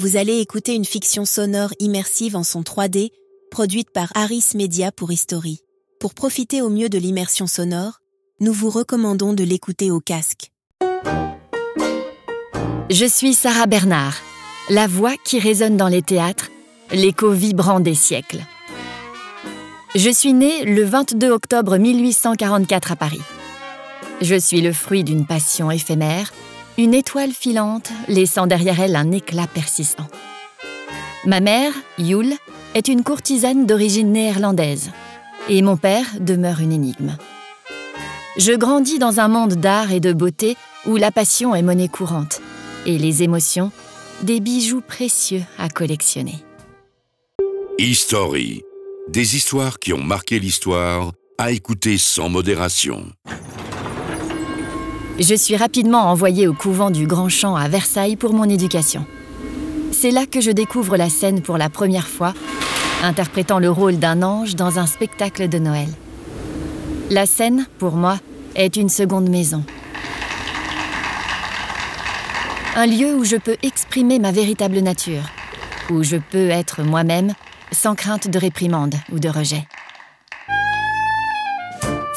Vous allez écouter une fiction sonore immersive en son 3D, produite par Harris Media pour History. Pour profiter au mieux de l'immersion sonore, nous vous recommandons de l'écouter au casque. Je suis Sarah Bernard, la voix qui résonne dans les théâtres, l'écho vibrant des siècles. Je suis née le 22 octobre 1844 à Paris. Je suis le fruit d'une passion éphémère, une étoile filante laissant derrière elle un éclat persistant. Ma mère, Yule, est une courtisane d'origine néerlandaise et mon père demeure une énigme. Je grandis dans un monde d'art et de beauté où la passion est monnaie courante et les émotions des bijoux précieux à collectionner. History. Des histoires qui ont marqué l'histoire, à écouter sans modération. Je suis rapidement envoyée au couvent du Grand Champ à Versailles pour mon éducation. C'est là que je découvre la scène pour la première fois, interprétant le rôle d'un ange dans un spectacle de Noël. La scène, pour moi, est une seconde maison. Un lieu où je peux exprimer ma véritable nature, où je peux être moi-même sans crainte de réprimande ou de rejet.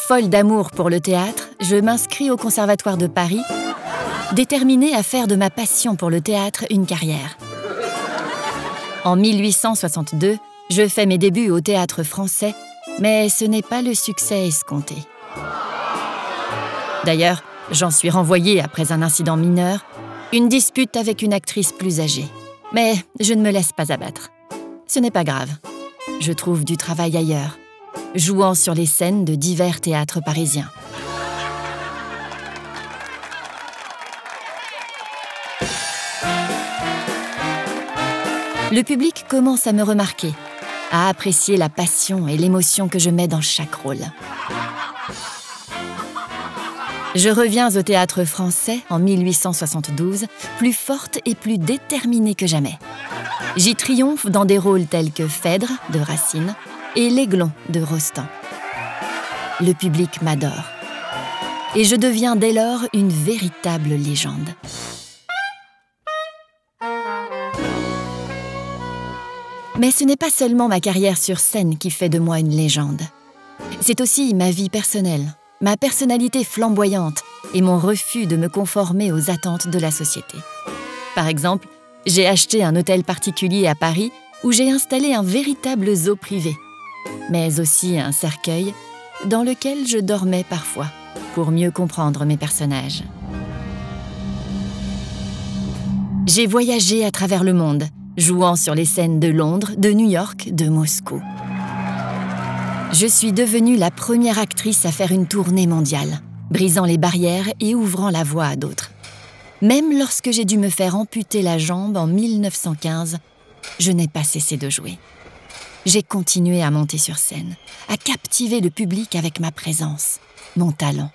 Folle d'amour pour le théâtre, je m'inscris au Conservatoire de Paris, déterminée à faire de ma passion pour le théâtre une carrière. En 1862, je fais mes débuts au théâtre français, mais ce n'est pas le succès escompté. D'ailleurs, j'en suis renvoyée après un incident mineur, une dispute avec une actrice plus âgée. Mais je ne me laisse pas abattre. Ce n'est pas grave. Je trouve du travail ailleurs, jouant sur les scènes de divers théâtres parisiens. Le public commence à me remarquer, à apprécier la passion et l'émotion que je mets dans chaque rôle. Je reviens au théâtre français en 1872, plus forte et plus déterminée que jamais. J'y triomphe dans des rôles tels que Phèdre de Racine et L'Aiglon de Rostand. Le public m'adore. Et je deviens dès lors une véritable légende. Mais ce n'est pas seulement ma carrière sur scène qui fait de moi une légende. C'est aussi ma vie personnelle, ma personnalité flamboyante et mon refus de me conformer aux attentes de la société. Par exemple, j'ai acheté un hôtel particulier à Paris où j'ai installé un véritable zoo privé, mais aussi un cercueil dans lequel je dormais parfois pour mieux comprendre mes personnages. J'ai voyagé à travers le monde, jouant sur les scènes de Londres, de New York, de Moscou. Je suis devenue la première actrice à faire une tournée mondiale, brisant les barrières et ouvrant la voie à d'autres. Même lorsque j'ai dû me faire amputer la jambe en 1915, je n'ai pas cessé de jouer. J'ai continué à monter sur scène, à captiver le public avec ma présence, mon talent.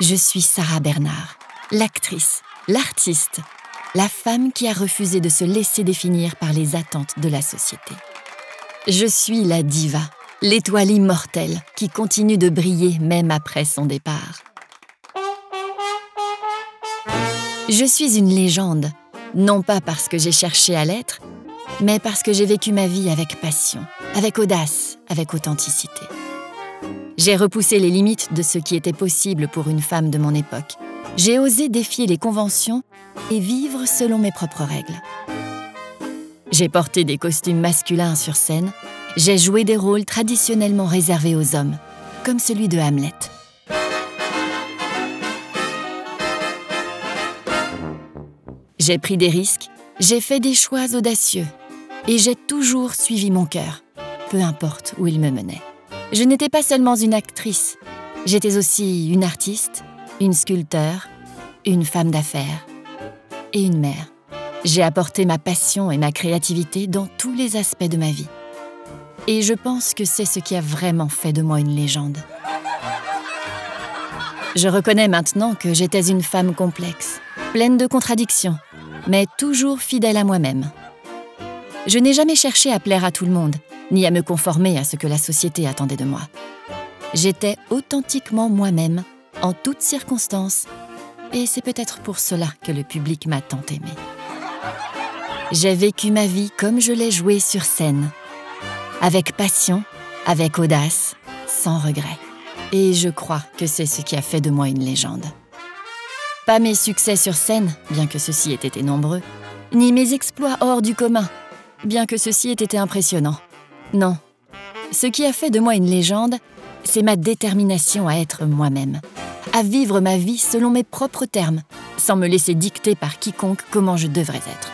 Je suis Sarah Bernard, l'actrice, l'artiste, la femme qui a refusé de se laisser définir par les attentes de la société. Je suis la diva, l'étoile immortelle qui continue de briller même après son départ. Je suis une légende, non pas parce que j'ai cherché à l'être, mais parce que j'ai vécu ma vie avec passion, avec audace, avec authenticité. J'ai repoussé les limites de ce qui était possible pour une femme de mon époque. J'ai osé défier les conventions et vivre selon mes propres règles. J'ai porté des costumes masculins sur scène, j'ai joué des rôles traditionnellement réservés aux hommes, comme celui de Hamlet. J'ai pris des risques, j'ai fait des choix audacieux, et j'ai toujours suivi mon cœur, peu importe où il me menait. Je n'étais pas seulement une actrice, j'étais aussi une artiste, une sculpteur, une femme d'affaires et une mère. J'ai apporté ma passion et ma créativité dans tous les aspects de ma vie. Et je pense que c'est ce qui a vraiment fait de moi une légende. Je reconnais maintenant que j'étais une femme complexe, pleine de contradictions, mais toujours fidèle à moi-même. Je n'ai jamais cherché à plaire à tout le monde, ni à me conformer à ce que la société attendait de moi. J'étais authentiquement moi-même, en toutes circonstances, Et c'est peut-être pour cela que le public m'a tant aimé. J'ai vécu ma vie comme je l'ai jouée sur scène, avec passion, avec audace, sans regret. Et je crois que c'est ce qui a fait de moi une légende. Pas mes succès sur scène, bien que ceux-ci aient été nombreux, ni mes exploits hors du commun, bien que ceux-ci aient été impressionnants. Non. Ce qui a fait de moi une légende, c'est ma détermination à être moi-même, à vivre ma vie selon mes propres termes, sans me laisser dicter par quiconque comment je devrais être.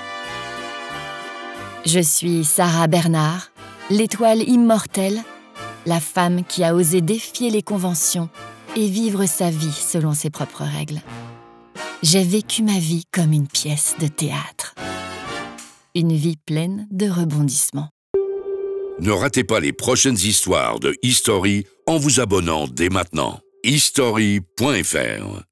Je suis Sarah Bernard, l'étoile immortelle, la femme qui a osé défier les conventions et vivre sa vie selon ses propres règles. J'ai vécu ma vie comme une pièce de théâtre. Une vie pleine de rebondissements. Ne ratez pas les prochaines histoires de History en vous abonnant dès maintenant. History.fr